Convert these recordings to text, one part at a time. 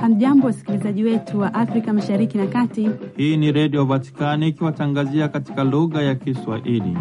Hamjambo, wasikilizaji wetu wa Afrika Mashariki na Kati. Hii ni Redio Vatikani ikiwatangazia katika lugha ya Kiswahili.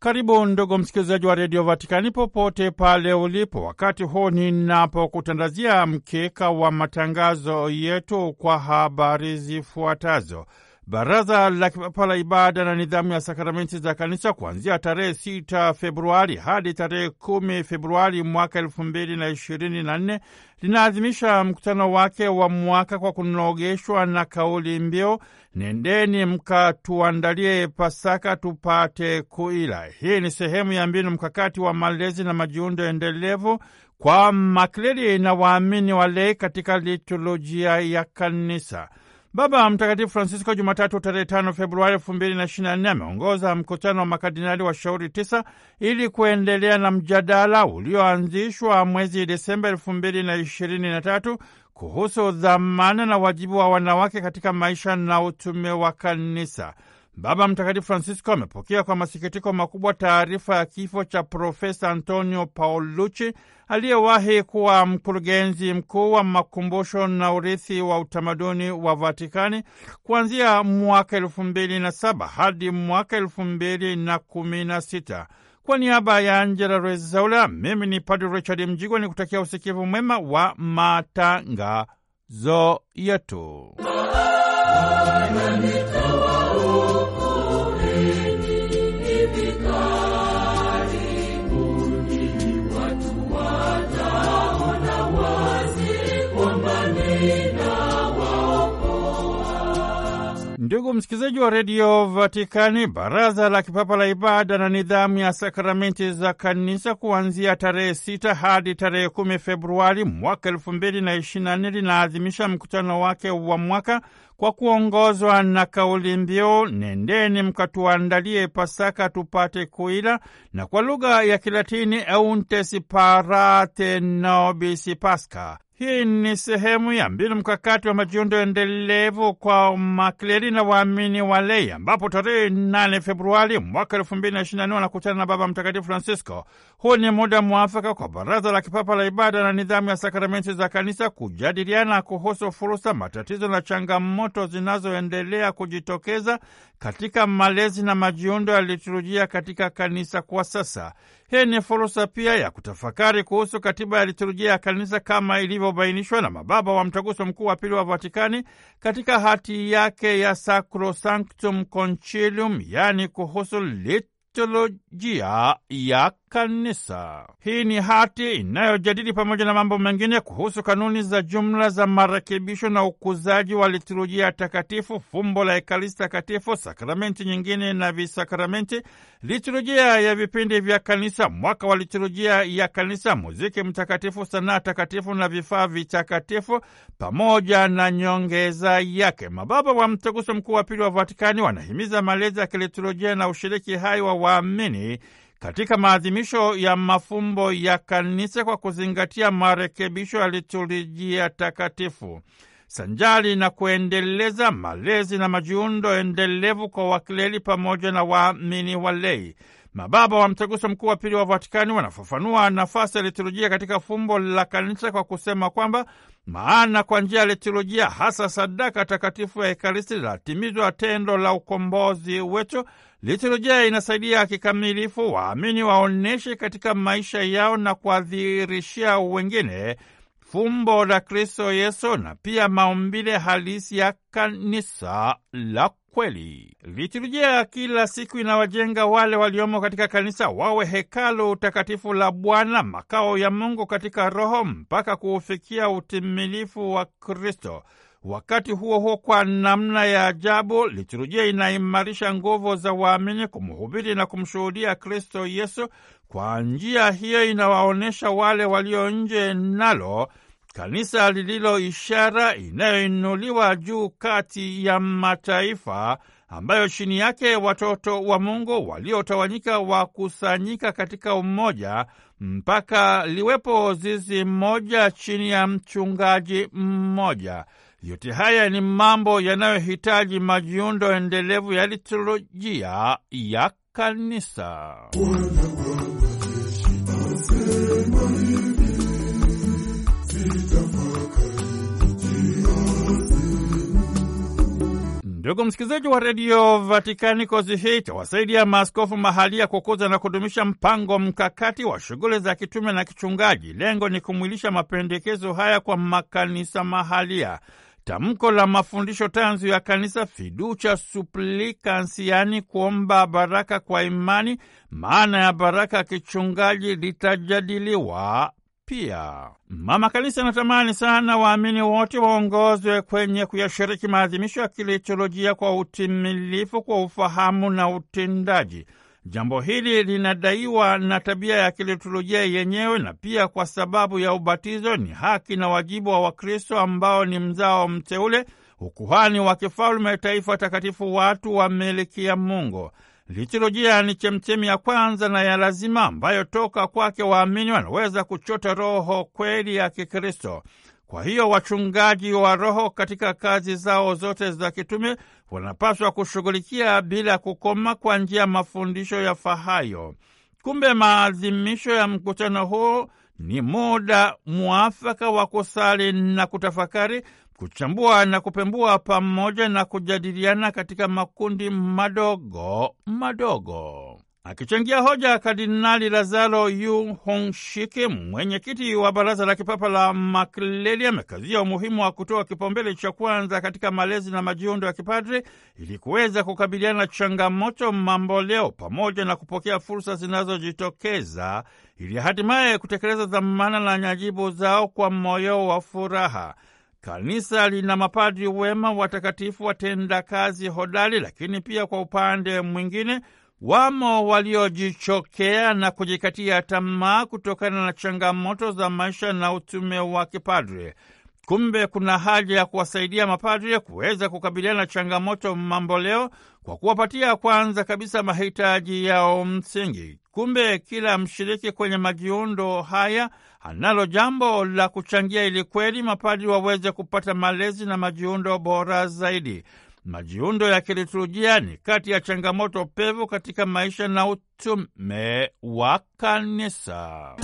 Karibu ndugu msikilizaji wa redio Vatikani popote pale ulipo, wakati huu ninapokutandazia mkeka wa matangazo yetu kwa habari zifuatazo. Baraza la Kipapa la Ibada na Nidhamu ya Sakramenti za Kanisa kuanzia tarehe 6 Februari hadi tarehe 10 Februari mwaka elfu mbili na ishirini na nne linaadhimisha mkutano wake wa mwaka kwa kunogeshwa na kauli mbiu nendeni mkatuandalie Pasaka tupate kuila. Hii ni sehemu ya mbinu mkakati wa malezi na majiundo endelevu kwa makleri na waamini walei katika liturujia ya Kanisa. Baba Mtakatifu Francisco Jumatatu tarehe tano Februari elfu mbili na ishirini na nne ameongoza mkutano wa makardinali wa shauri tisa ili kuendelea na mjadala ulioanzishwa mwezi Desemba elfu mbili na ishirini na tatu kuhusu dhamana na wajibu wa wanawake katika maisha na utume wa kanisa. Baba Mtakatifu Francisco amepokea kwa masikitiko makubwa taarifa ya kifo cha Profesa Antonio Paolucci aliyewahi kuwa mkurugenzi mkuu wa makumbusho na urithi wa utamaduni wa Vatikani kuanzia mwaka elfu mbili na saba hadi mwaka elfu mbili na kumi na sita. Kwa niaba ya Angela Rezaula, mimi ni Padre Richard Mjigwa ni kutakia usikivu mwema wa matangazo yetu. Ndugu msikilizaji wa redio Vatikani, baraza la kipapa la ibada na nidhamu ya sakramenti za kanisa kuanzia tarehe sita hadi tarehe kumi Februari mwaka elfu mbili na ishirini na nne linaadhimisha mkutano wake wa mwaka kwa kuongozwa na kauli mbiu nendeni mkatuandalie Pasaka tupate kuila, na kwa lugha ya Kilatini euntes parate nobis pasca. Hii ni sehemu ya mbinu mkakati wa majiundo endelevu kwa makleri na waamini walei, ambapo tarehe 8 Februari mwaka elfu mbili na ishirini na nne wanakutana na Baba Mtakatifu Francisco. Huu ni muda mwafaka kwa Baraza la Kipapa la Ibada na Nidhamu ya Sakramenti za Kanisa kujadiliana kuhusu fursa, matatizo na changamoto zinazoendelea kujitokeza katika malezi na majiundo ya liturujia katika kanisa kwa sasa. Hii ni fursa pia ya kutafakari kuhusu katiba ya liturujia ya kanisa kama ilivyobainishwa na mababa wa Mtaguso Mkuu wa Pili wa Vatikani katika hati yake ya Sacrosanctum Concilium, yaani kuhusu liturujia ya kanisa. Hii ni hati inayojadili pamoja na mambo mengine kuhusu kanuni za jumla za marekebisho na ukuzaji wa liturujia takatifu, fumbo la Ekaristi Takatifu, sakramenti nyingine na visakramenti, liturujia ya vipindi vya kanisa, mwaka wa liturujia ya kanisa, muziki mtakatifu, sanaa takatifu na vifaa vitakatifu, pamoja na nyongeza yake. Mababa wa Mtaguso Mkuu wa Pili wa Vatikani wanahimiza malezi ya kiliturujia na ushiriki hai wa waamini katika maadhimisho ya mafumbo ya kanisa kwa kuzingatia marekebisho ya liturujia takatifu sanjali na kuendeleza malezi na majiundo endelevu kwa wakileli pamoja na waamini walei. Mababa wa Mtaguso Mkuu wa Pili wa Vatikani wanafafanua nafasi ya liturujia katika fumbo la kanisa kwa kusema kwamba maana kwa njia ya liturujia, hasa sadaka takatifu ya Ekaristi, linatimizwa tendo la ukombozi wetu. Liturujia inasaidia kikamilifu waamini waonyeshe katika maisha yao na kuadhirishia wengine fumbo la Kristo Yesu na pia maumbile halisi ya kanisa la kweli. Liturujia kila siku inawajenga wale waliomo katika kanisa wawe hekalu takatifu la Bwana, makao ya Mungu katika Roho, mpaka kuufikia utimilifu wa Kristo. Wakati huo huo, kwa namna ya ajabu, liturujia inaimarisha nguvu za waamini kumhubiri na kumshuhudia Kristo Yesu. Kwa njia hiyo, inawaonyesha wale walio nje nalo kanisa lililo ishara inayoinuliwa juu kati ya mataifa, ambayo chini yake watoto wa Mungu waliotawanyika wakusanyika katika umoja, mpaka liwepo zizi mmoja chini ya mchungaji mmoja. Yote haya ni mambo yanayohitaji majiundo endelevu ya liturujia ya kanisa. Ndugu msikilizaji wa redio Vatikani, kozi hii itawasaidia maaskofu mahalia kukuza na kudumisha mpango mkakati wa shughuli za kitume na kichungaji. Lengo ni kumwilisha mapendekezo haya kwa makanisa mahalia. Tamko la mafundisho tanzu ya kanisa Fiducia Supplicans, yaani kuomba baraka kwa imani, maana ya baraka kichungaji litajadiliwa pia. Mama Kanisa anatamani sana waamini wote waongozwe kwenye kuyashiriki maadhimisho ya kiliturujia kwa utimilifu, kwa ufahamu na utendaji. Jambo hili linadaiwa na tabia ya kiliturujia yenyewe na pia kwa sababu ya ubatizo ni haki na wajibu wa Wakristo ambao ni mzao mteule, ukuhani wa kifalme, taifa takatifu, watu wa miliki ya Mungu. Liturujia ni chemchemi ya kwanza na ya lazima ambayo toka kwake waamini wanaweza kuchota roho kweli ya Kikristo. Kwa hiyo wachungaji wa roho katika kazi zao zote za kitume wanapaswa kushughulikia bila kukoma kwa njia ya mafundisho ya fahayo. Kumbe maadhimisho ya mkutano huo ni muda mwafaka wa kusali na kutafakari, kuchambua na kupembua, pamoja na kujadiliana katika makundi madogo madogo. Akichangia hoja Kardinali Lazaro Yu Hongshiki, mwenyekiti wa Baraza la Kipapa la Makleli, amekazia umuhimu wa kutoa kipaumbele cha kwanza katika malezi na majiundo ya kipadri ili kuweza kukabiliana na changamoto mamboleo pamoja na kupokea fursa zinazojitokeza ili hatimaye kutekeleza dhamana na nyajibu zao kwa moyo wa furaha. Kanisa lina mapadri wema, watakatifu, watenda kazi hodari, lakini pia kwa upande mwingine wamo waliojichokea na kujikatia tamaa kutokana na changamoto za maisha na utume wa kipadri. Kumbe kuna haja ya kuwasaidia mapadri kuweza kukabiliana na changamoto mamboleo kwa kuwapatia kwanza kabisa mahitaji yao msingi. Kumbe kila mshiriki kwenye majiundo haya analo jambo la kuchangia ili kweli mapadi waweze kupata malezi na majiundo bora zaidi. Majiundo ya kiliturujia ni kati ya changamoto pevu katika maisha na utume wa kanisa.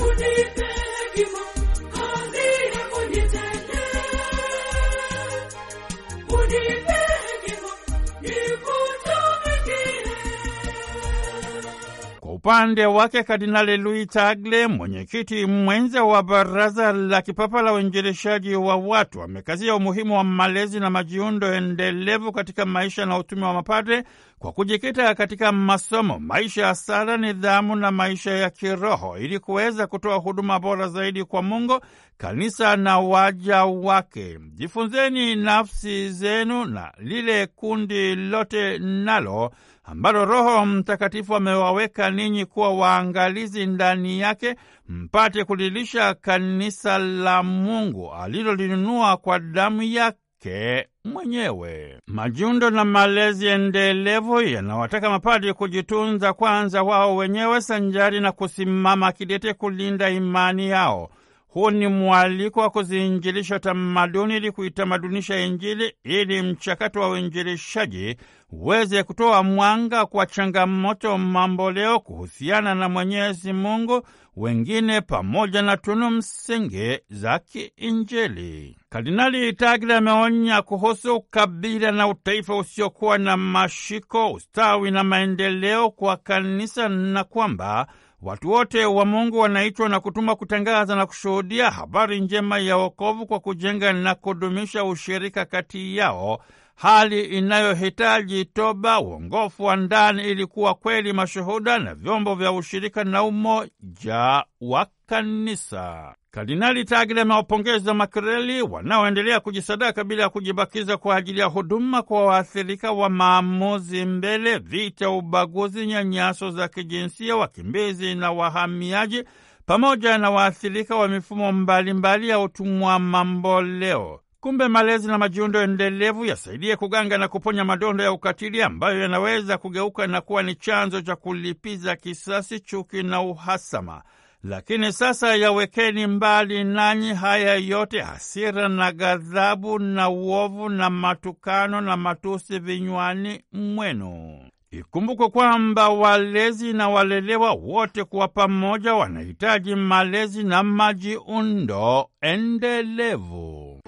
Upande wake Kardinali Louis Tagle, mwenyekiti mwenza wa Baraza la Kipapa la Uinjilishaji wa Watu, amekazia umuhimu wa malezi na majiundo endelevu katika maisha na utume wa mapadre kwa kujikita katika masomo, maisha ya sala, nidhamu na maisha ya kiroho ili kuweza kutoa huduma bora zaidi kwa Mungu, kanisa na waja wake. Jifunzeni nafsi zenu na lile kundi lote nalo ambalo Roho Mtakatifu amewaweka ninyi kuwa waangalizi ndani yake, mpate kulilisha kanisa la Mungu alilolinunua kwa damu yake mwenyewe. Majundo na malezi endelevu yanawataka mapadri kujitunza kwanza wao wenyewe, sanjari na kusimama kidete kulinda imani yao. Huu ni mwaliko wa kuziinjilisha tamaduni ili kuitamadunisha Injili ili mchakato wa uinjilishaji uweze kutoa mwanga kwa changamoto mamboleo kuhusiana na Mwenyezi Mungu, wengine pamoja na tunu msingi za kiinjili. Kardinali Tagle ameonya kuhusu ukabila na utaifa usiokuwa na mashiko, ustawi na maendeleo kwa kanisa na kwamba Watu wote wa Mungu wanaitwa na kutumwa kutangaza na kushuhudia habari njema ya wokovu kwa kujenga na kudumisha ushirika kati yao, hali inayohitaji toba, uongofu wa ndani ili kuwa kweli mashuhuda na vyombo vya ushirika na umoja wa kanisa. Kardinali Tagle amewapongeza makreli wanaoendelea kujisadaka bila ya kujibakiza kwa ajili ya huduma kwa waathirika wa maamuzi mbele, vita, ubaguzi, nyanyaso za kijinsia, wakimbizi na wahamiaji, pamoja na waathirika wa mifumo mbalimbali mbali ya utumwa mamboleo. Kumbe malezi na majiundo endelevu yasaidie kuganga na kuponya madondo ya ukatili ambayo yanaweza kugeuka na kuwa ni chanzo cha kulipiza kisasi, chuki na uhasama. Lakini sasa yawekeni mbali nanyi haya yote, hasira na ghadhabu na uovu na matukano na matusi vinywani mwenu. Ikumbukwe kwamba walezi na walelewa wote kwa pamoja wanahitaji malezi na majiundo endelevu.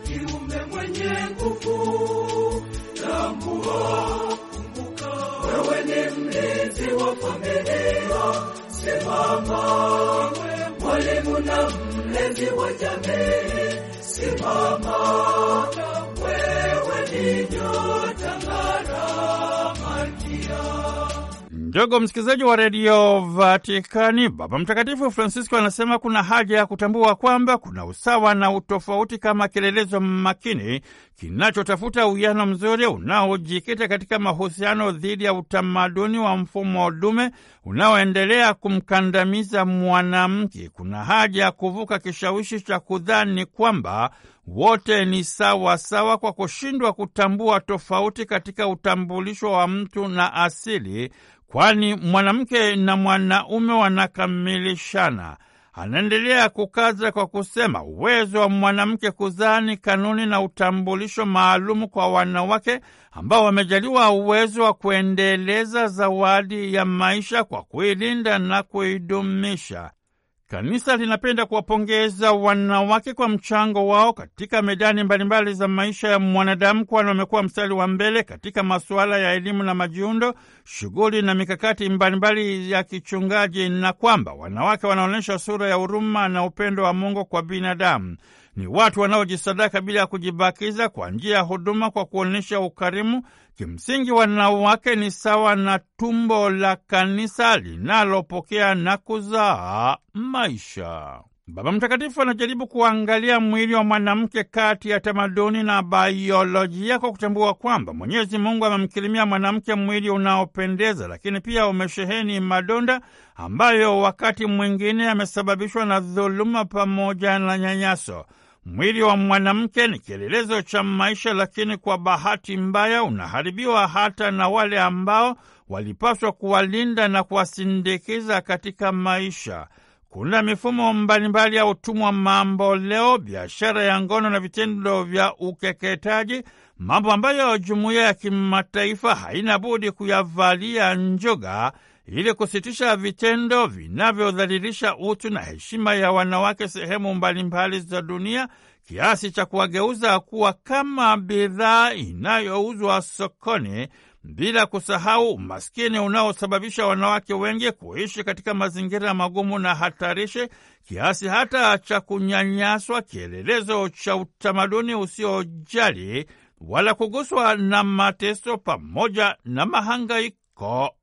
Wewe ni mlinzi wa. Simama, mwalimu na mlezi wa. Simama, wewe ni nyota ng'ara. Ndugu msikilizaji wa redio Vatikani, Baba Mtakatifu Francisco anasema kuna haja ya kutambua kwamba kuna usawa na utofauti kama kielelezo makini kinachotafuta uwiano mzuri unaojikita katika mahusiano dhidi ya utamaduni wa mfumo dume unaoendelea kumkandamiza mwanamke. Kuna haja ya kuvuka kishawishi cha kudhani kwamba wote ni sawa sawa kwa kushindwa kutambua tofauti katika utambulisho wa mtu na asili kwani mwanamke na mwanaume wanakamilishana. Anaendelea kukaza kwa kusema uwezo wa mwanamke kuzaa ni kanuni na utambulisho maalumu kwa wanawake ambao wamejaliwa uwezo wa kuendeleza zawadi ya maisha kwa kuilinda na kuidumisha. Kanisa linapenda kuwapongeza wanawake kwa mchango wao katika medani mbalimbali za maisha ya mwanadamu, kwani wamekuwa mstari wa mbele katika masuala ya elimu na majiundo, shughuli na mikakati mbalimbali ya kichungaji, na kwamba wanawake wanaonyesha sura ya huruma na upendo wa Mungu kwa binadamu. Ni watu wanaojisadaka bila ya kujibakiza kwa njia ya huduma kwa kuonyesha ukarimu. Kimsingi, wanawake ni sawa na tumbo la kanisa linalopokea na kuzaa maisha. Baba Mtakatifu anajaribu kuangalia mwili wa mwanamke kati ya tamaduni na baiolojia kwa kutambua kwamba Mwenyezi Mungu amemkirimia mwanamke mwili unaopendeza, lakini pia umesheheni madonda ambayo wakati mwingine yamesababishwa na dhuluma pamoja na nyanyaso. Mwili wa mwanamke ni kielelezo cha maisha, lakini kwa bahati mbaya unaharibiwa hata na wale ambao walipaswa kuwalinda na kuwasindikiza katika maisha. Kuna mifumo mbalimbali ya utumwa mambo leo, biashara ya ngono na vitendo vya ukeketaji, mambo ambayo jumuiya ya kimataifa haina budi kuyavalia njoga ili kusitisha vitendo vinavyodhalilisha utu na heshima ya wanawake sehemu mbalimbali za dunia kiasi cha kuwageuza kuwa kama bidhaa inayouzwa sokoni bila kusahau umaskini unaosababisha wanawake wengi kuishi katika mazingira magumu na hatarishi kiasi hata cha kunyanyaswa, kielelezo cha utamaduni usiojali wala kuguswa na mateso pamoja na mahangaiko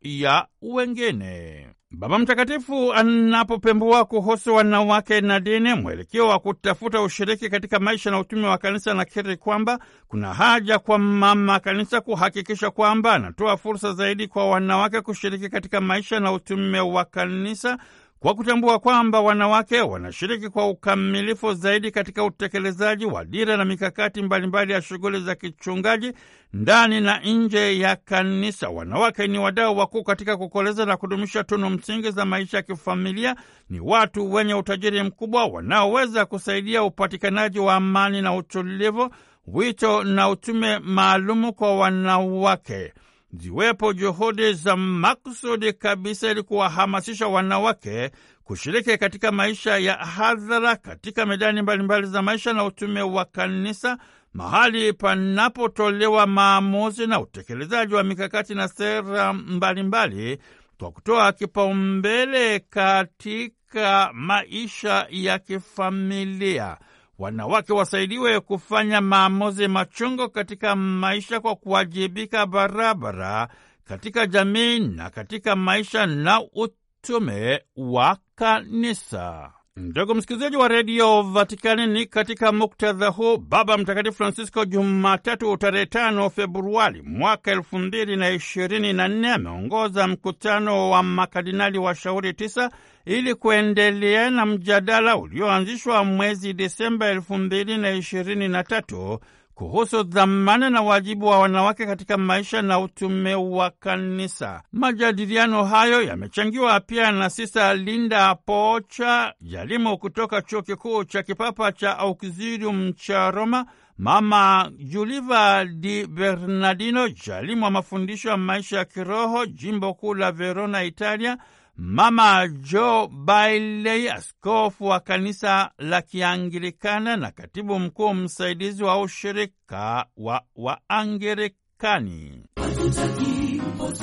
ya wengine. Baba Mtakatifu anapopembua kuhusu wanawake na dini, mwelekeo wa kutafuta ushiriki katika maisha na utume wa kanisa, anakiri kwamba kuna haja kwa mama kanisa kuhakikisha kwamba anatoa fursa zaidi kwa wanawake kushiriki katika maisha na utume wa kanisa kwa kutambua kwamba wanawake wanashiriki kwa ukamilifu zaidi katika utekelezaji wa dira na mikakati mbalimbali ya shughuli za kichungaji ndani na nje ya kanisa. Wanawake ni wadau wakuu katika kukoleza na kudumisha tunu msingi za maisha ya kifamilia. Ni watu wenye utajiri mkubwa wanaoweza kusaidia upatikanaji wa amani na utulivu. Wito na utume maalumu kwa wanawake ziwepo juhudi za makusudi kabisa ili kuwahamasisha wanawake kushiriki katika maisha ya hadhara katika medani mbalimbali za maisha na utume wa kanisa, mahali panapotolewa maamuzi na utekelezaji wa mikakati na sera mbalimbali, kwa kutoa kipaumbele katika maisha ya kifamilia. Wanawake wasaidiwe kufanya maamuzi machungu katika maisha kwa kuwajibika barabara katika jamii na katika maisha na utume wa kanisa. Ndugu msikilizaji wa redio Vatikani, ni katika muktadha huu Baba Mtakatifu Francisco Jumatatu tarehe tano Februari mwaka elfu mbili na ishirini na nne ameongoza mkutano wa makardinali wa shauri tisa ili kuendelea na mjadala ulioanzishwa mwezi Desemba elfu mbili na ishirini na tatu kuhusu dhamana na wajibu wa wanawake katika maisha na utume wa kanisa. Majadiliano hayo yamechangiwa pia na Sista Linda Pocha, jalimu kutoka chuo kikuu cha kipapa cha Auxilium cha Roma, Mama Juliva Di Bernardino, jalimu wa mafundisho ya maisha ya kiroho, jimbo kuu la Verona, Italia, Mama Jo Bailey, askofu wa kanisa la Kianglikana na katibu mkuu msaidizi wa ushirika wa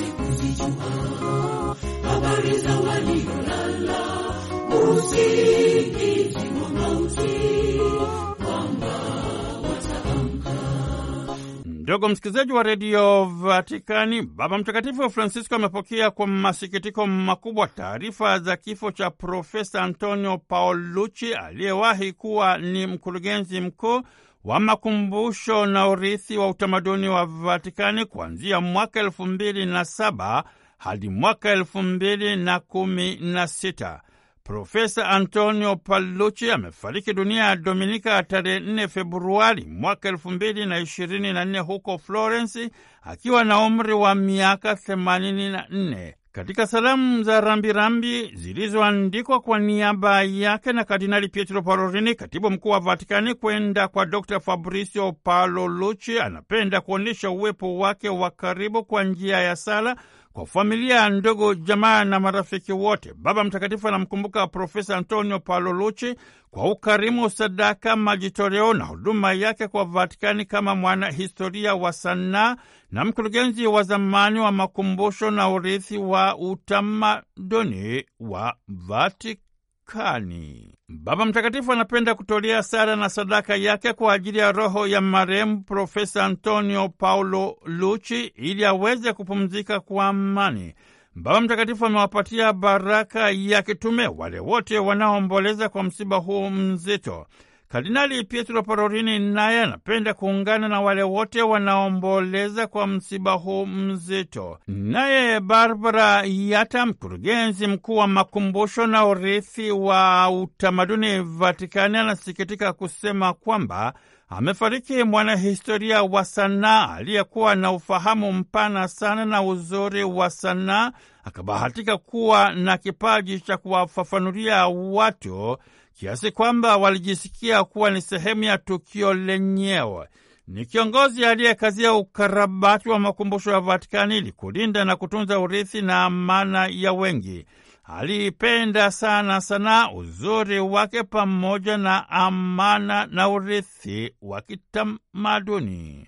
kuzijua habari za waliolala usingizi wa mauti, Ndugu msikilizaji wa redio Vatikani, Baba Mtakatifu Francisco amepokea kwa masikitiko makubwa taarifa za kifo cha Profesa Antonio Paolucci aliyewahi kuwa ni mkurugenzi mkuu wa makumbusho na urithi wa utamaduni wa Vatikani kuanzia mwaka elfu mbili na saba hadi mwaka elfu mbili na kumi na sita. Profesa Antonio Palucci amefariki dunia ya Dominika tarehe 4 Februari mwaka elfu mbili na ishirini na nne huko Florence akiwa na umri wa miaka themanini na nne. Katika salamu za rambirambi zilizoandikwa kwa niaba yake na Kardinali Pietro Parolini, katibu mkuu wa Vatikani, kwenda kwa Dr Fabrizio Paolucci, anapenda kuonyesha uwepo wake wa karibu kwa njia ya sala kwa familia, ndugu, jamaa na marafiki wote. Baba Mtakatifu anamkumbuka Profesa Antonio Palolucci kwa ukarimu, sadaka, majitoleo na huduma yake kwa Vatikani kama mwanahistoria wa sanaa na mkurugenzi wa zamani wa makumbusho na urithi wa utamaduni wa Vatikani. Baba Mtakatifu anapenda kutolea sala na sadaka yake kwa ajili ya roho ya marehemu Profesa Antonio Paulo Luchi ili aweze kupumzika kwa amani. Baba Mtakatifu amewapatia baraka ya kitume wale wote wanaoomboleza kwa msiba huu mzito. Kardinali Pietro Parolini naye anapenda kuungana na wale wote wanaomboleza kwa msiba huu mzito. Naye Barbara Yata, mkurugenzi mkuu wa makumbusho na urithi wa utamaduni Vatikani, anasikitika kusema kwamba amefariki mwanahistoria wa sanaa aliyekuwa na ufahamu mpana sana na uzuri wa sanaa, akabahatika kuwa na kipaji cha kuwafafanulia watu kiasi kwamba walijisikia kuwa ni sehemu ya tukio lenyewe. Ni kiongozi aliyekazia ukarabati wa makumbusho ya Vatikani ili kulinda na kutunza urithi na amana ya wengi. Aliipenda sana sanaa, uzuri wake, pamoja na amana na urithi wa kitamaduni.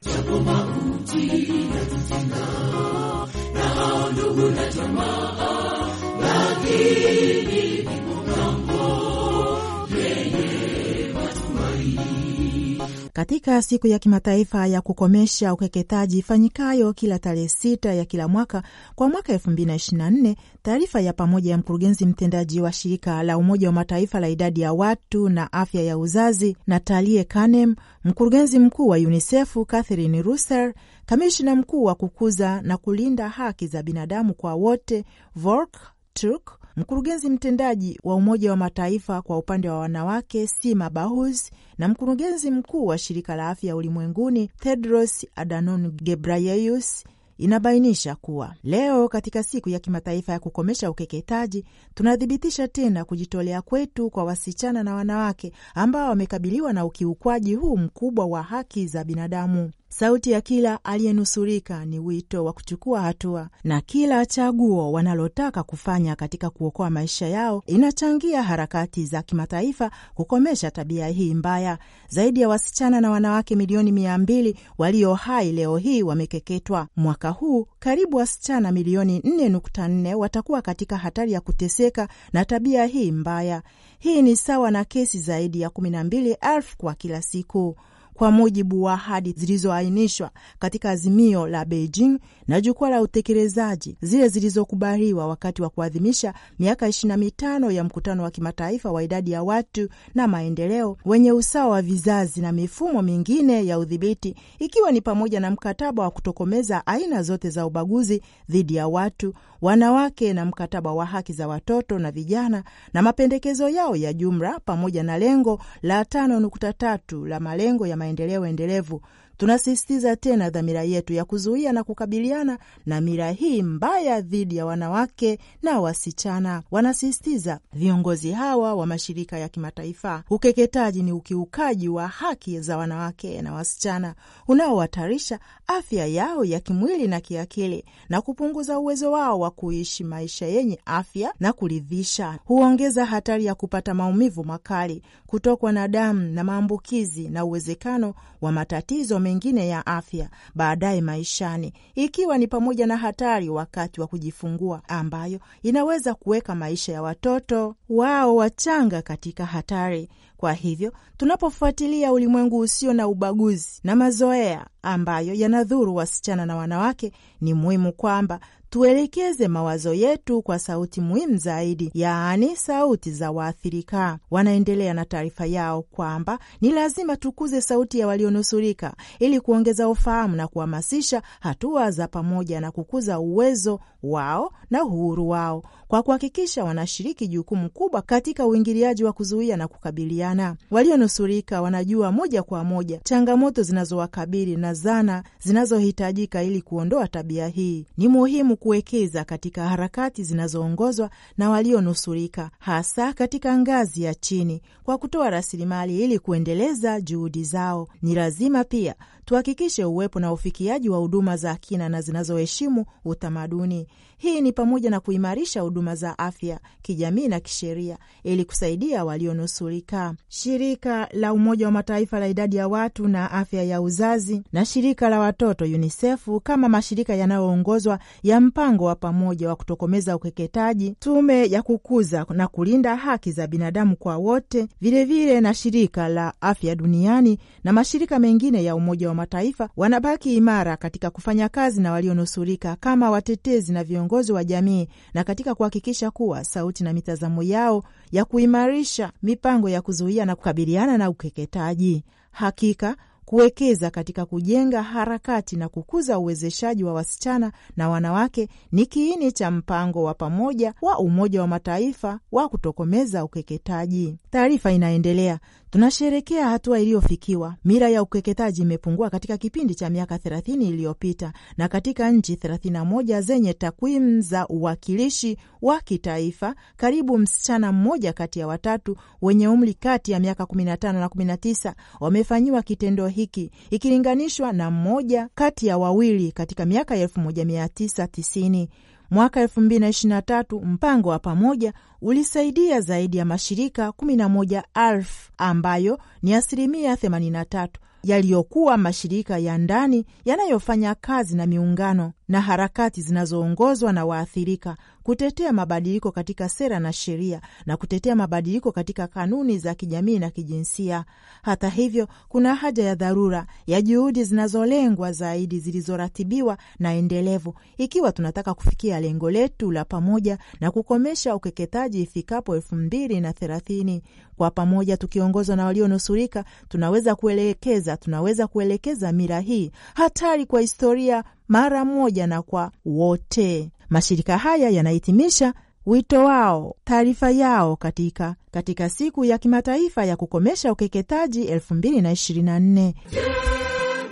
Katika siku ya kimataifa ya kukomesha ukeketaji ifanyikayo kila tarehe sita ya kila mwaka kwa mwaka elfu mbili na ishirini na nne, taarifa ya pamoja ya mkurugenzi mtendaji wa shirika la Umoja wa Mataifa la idadi ya watu na afya ya uzazi Natalie Kanem, mkurugenzi mkuu wa UNICEF Catherine Russell, kamishina mkuu wa kukuza na kulinda haki za binadamu kwa wote Volker Turk, mkurugenzi mtendaji wa Umoja wa Mataifa kwa upande wa wanawake Sima Bahus na mkurugenzi mkuu wa shirika la afya ulimwenguni Tedros Adhanom Ghebreyesus inabainisha kuwa leo katika siku ya kimataifa ya kukomesha ukeketaji tunathibitisha tena kujitolea kwetu kwa wasichana na wanawake ambao wamekabiliwa na ukiukwaji huu mkubwa wa haki za binadamu. Sauti ya kila aliyenusurika ni wito wa kuchukua hatua, na kila chaguo wanalotaka kufanya katika kuokoa maisha yao inachangia harakati za kimataifa kukomesha tabia hii mbaya. Zaidi ya wasichana na wanawake milioni mia mbili walio hai leo hii wamekeketwa. Mwaka huu karibu wasichana milioni 4.4 watakuwa katika hatari ya kuteseka na tabia hii mbaya. Hii ni sawa na kesi zaidi ya 12,000 kwa kila siku kwa mujibu wa ahadi zilizoainishwa katika azimio la Beijing na jukwaa la utekelezaji, zile zilizokubaliwa wakati wa kuadhimisha miaka ishirini na mitano ya mkutano wa kimataifa wa idadi ya watu na maendeleo wenye usawa wa vizazi na mifumo mingine ya udhibiti, ikiwa ni pamoja na mkataba wa kutokomeza aina zote za ubaguzi dhidi ya watu, wanawake na mkataba wa haki za watoto na vijana na mapendekezo yao ya jumla, pamoja na lengo la tano nukta tatu la malengo ya maendeleo endelevu tunasisitiza tena dhamira yetu ya kuzuia na kukabiliana na mila hii mbaya dhidi ya wanawake na wasichana. Wanasisitiza viongozi hawa wa mashirika ya kimataifa, ukeketaji ni ukiukaji wa haki za wanawake na wasichana unaohatarisha afya yao ya kimwili na kiakili na kupunguza uwezo wao wa kuishi maisha yenye afya na kuridhisha. Huongeza hatari ya kupata maumivu makali, kutokwa na damu na maambukizi na uwezekano wa matatizo mengine ya afya baadaye maishani, ikiwa ni pamoja na hatari wakati wa kujifungua ambayo inaweza kuweka maisha ya watoto wao wachanga katika hatari. Kwa hivyo tunapofuatilia ulimwengu usio na ubaguzi na mazoea ambayo yanadhuru wasichana na wanawake, ni muhimu kwamba tuelekeze mawazo yetu kwa sauti muhimu zaidi, yaani sauti za waathirika. Wanaendelea na taarifa yao kwamba ni lazima tukuze sauti ya walionusurika ili kuongeza ufahamu na kuhamasisha hatua za pamoja na kukuza uwezo wao na uhuru wao kwa kuhakikisha wanashiriki jukumu kubwa katika uingiliaji wa kuzuia na kukabiliana. Walionusurika wanajua moja kwa moja changamoto zinazowakabili na zana zinazohitajika ili kuondoa tabia hii. Ni muhimu kuwekeza katika harakati zinazoongozwa na walionusurika, hasa katika ngazi ya chini, kwa kutoa rasilimali ili kuendeleza juhudi zao. Ni lazima pia tuhakikishe uwepo na ufikiaji wa huduma za kina na zinazoheshimu utamaduni. Hii ni pamoja na kuimarisha huduma za afya kijamii na kisheria ili kusaidia walionusurika. Shirika la Umoja wa Mataifa la idadi ya watu na afya ya uzazi na shirika la watoto UNICEF kama mashirika yanayoongozwa ya mpango wa pamoja wa kutokomeza ukeketaji, tume ya kukuza na kulinda haki za binadamu kwa wote, vilevile vile na shirika la afya duniani na mashirika mengine ya Umoja wa Mataifa wanabaki imara katika kufanya kazi na walionusurika kama watetezi na viongozi wa jamii na katika kuhakikisha kuwa sauti na mitazamo yao ya kuimarisha mipango ya kuzuia na kukabiliana na ukeketaji. Hakika kuwekeza katika kujenga harakati na kukuza uwezeshaji wa wasichana na wanawake ni kiini cha mpango wa pamoja wa Umoja wa Mataifa wa kutokomeza ukeketaji. Taarifa inaendelea. Tunasherekea hatua iliyofikiwa. Mira ya ukeketaji imepungua katika kipindi cha miaka 30 iliyopita, na katika nchi 31 zenye takwimu za uwakilishi wa kitaifa, karibu msichana mmoja kati ya watatu wenye umri kati ya miaka 15 na 19 wamefanyiwa kitendo hiki ikilinganishwa na mmoja kati ya wawili katika miaka ya 1990. Mwaka 2023 mpango wa pamoja ulisaidia zaidi ya mashirika 11,000 ambayo ni asilimia 83 yaliyokuwa mashirika ya ndani yanayofanya kazi na miungano na harakati zinazoongozwa na waathirika kutetea mabadiliko katika sera na sheria na kutetea mabadiliko katika kanuni za kijamii na kijinsia. Hata hivyo, kuna haja ya dharura ya juhudi zinazolengwa zaidi, zilizoratibiwa na endelevu, ikiwa tunataka kufikia lengo letu la pamoja na kukomesha ukeketaji ifikapo elfu mbili na thelathini. Kwa pamoja, tukiongozwa na walionusurika, tunaweza kuelekeza tunaweza kuelekeza mira hii hatari kwa historia mara moja na kwa wote. Mashirika haya yanahitimisha wito wao taarifa yao katika katika siku ya kimataifa ya kukomesha ukeketaji elfu mbili na ishirini na nne.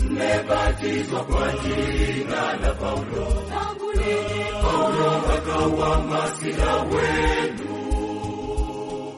Mmebatizwa kwa jina la Paulo, Paulo akawa masiha wenu.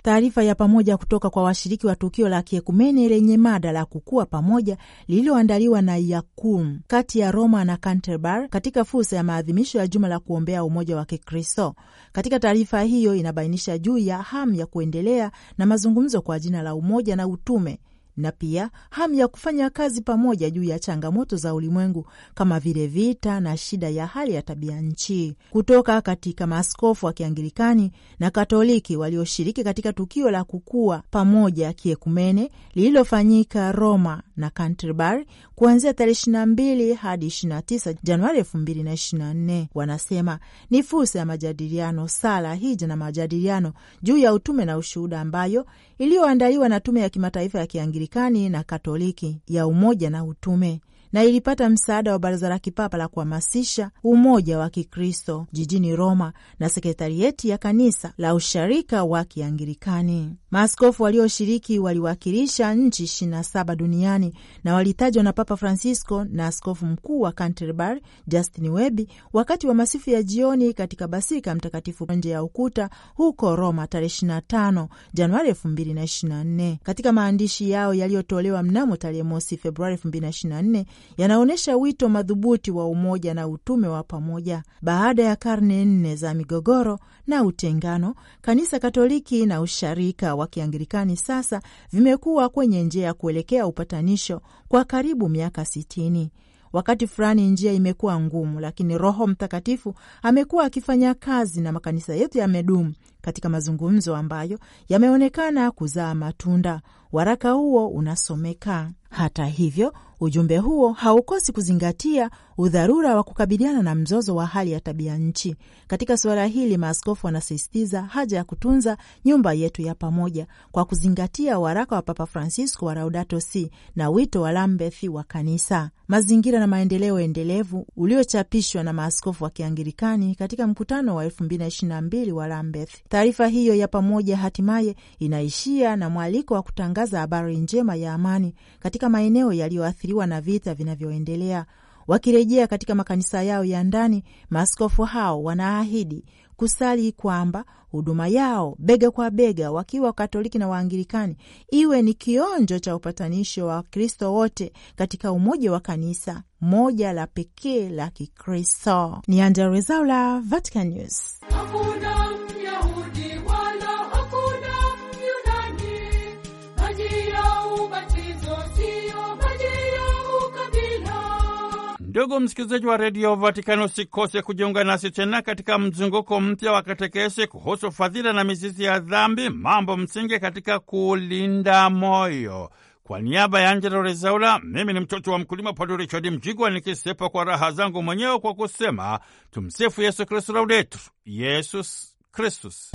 Taarifa ya pamoja kutoka kwa washiriki wa tukio la kiekumene lenye mada la kukua pamoja lililoandaliwa na Yakum kati ya Roma na Canterbury katika fursa ya maadhimisho ya juma la kuombea umoja wa Kikristo. Katika taarifa hiyo inabainisha juu ya hamu ya kuendelea na mazungumzo kwa jina la umoja na utume na pia hamu ya kufanya kazi pamoja juu ya changamoto za ulimwengu kama vile vita na shida ya hali ya tabia nchi. Kutoka katika maaskofu wa Kianglikani na Katoliki walioshiriki katika tukio la kukua pamoja kiekumene lililofanyika Roma na Canterbury kuanzia tarehe 22 hadi 29 Januari 2024, wanasema ni fursa ya majadiliano, sala, hija na majadiliano juu ya utume na ushuhuda ambayo iliyoandaliwa na Tume ya Kimataifa ya Kianglikani na Katoliki ya Umoja na Utume. Na ilipata msaada wa Baraza la Kipapa la kuhamasisha umoja wa Kikristo jijini Roma na sekretarieti ya Kanisa la Usharika wa Kianglikani. Maaskofu walioshiriki waliwakilisha nchi 27 duniani na walitajwa na Papa Francisco na askofu mkuu wa Canterbury Justin Welby wakati wa masifu ya jioni katika Basika Mtakatifu nje ya ukuta huko Roma tarehe 25 Januari 2024. Katika maandishi yao yaliyotolewa mnamo tarehe mosi Februari 2024 yanaonyesha wito madhubuti wa umoja na utume wa pamoja. Baada ya karne nne za migogoro na utengano, Kanisa Katoliki na usharika wa Kianglikani sasa vimekuwa kwenye njia ya kuelekea upatanisho kwa karibu miaka sitini. Wakati fulani njia imekuwa ngumu, lakini Roho Mtakatifu amekuwa akifanya kazi na makanisa yetu yamedumu katika mazungumzo ambayo yameonekana kuzaa matunda. Waraka huo unasomeka. Hata hivyo, ujumbe huo haukosi kuzingatia udharura wa kukabiliana na mzozo wa hali ya tabia nchi. Katika suala hili, maaskofu wanasisitiza haja ya kutunza nyumba yetu ya pamoja kwa kuzingatia waraka wa Papa Francisco wa Laudato Si na wito wa Lambeth wa Kanisa, mazingira na maendeleo endelevu, uliochapishwa na maaskofu wa Kianglikani katika mkutano wa 2022 wa Lambeth. Taarifa hiyo ya pamoja hatimaye inaishia na mwaliko wa kutangaza habari njema ya amani katika maeneo yaliyoathiriwa na vita vinavyoendelea. Wakirejea katika makanisa yao ya ndani, maaskofu hao wanaahidi kusali kwamba huduma yao bega kwa bega, wakiwa Wakatoliki na Waanglikani, iwe ni kionjo cha upatanisho wa Wakristo wote katika umoja wa kanisa moja la pekee la Kikristo. Ni Angella Rwezaula, Vatican News. Ndugu msikilizaji wa redio Vatikani, usikose kujiunga nasi tena katika mzunguko mpya wa katekesi kuhusu fadhila na mizizi ya dhambi, mambo msingi katika kulinda moyo. Kwa niaba ya Angela Rezaula, mimi ni mtoto wa mkulima Padre Richard Mjigwa, nikisepa kwa raha zangu mwenyewe kwa kusema tumsifu Yesu Kristu, laudetur Yesus Kristus.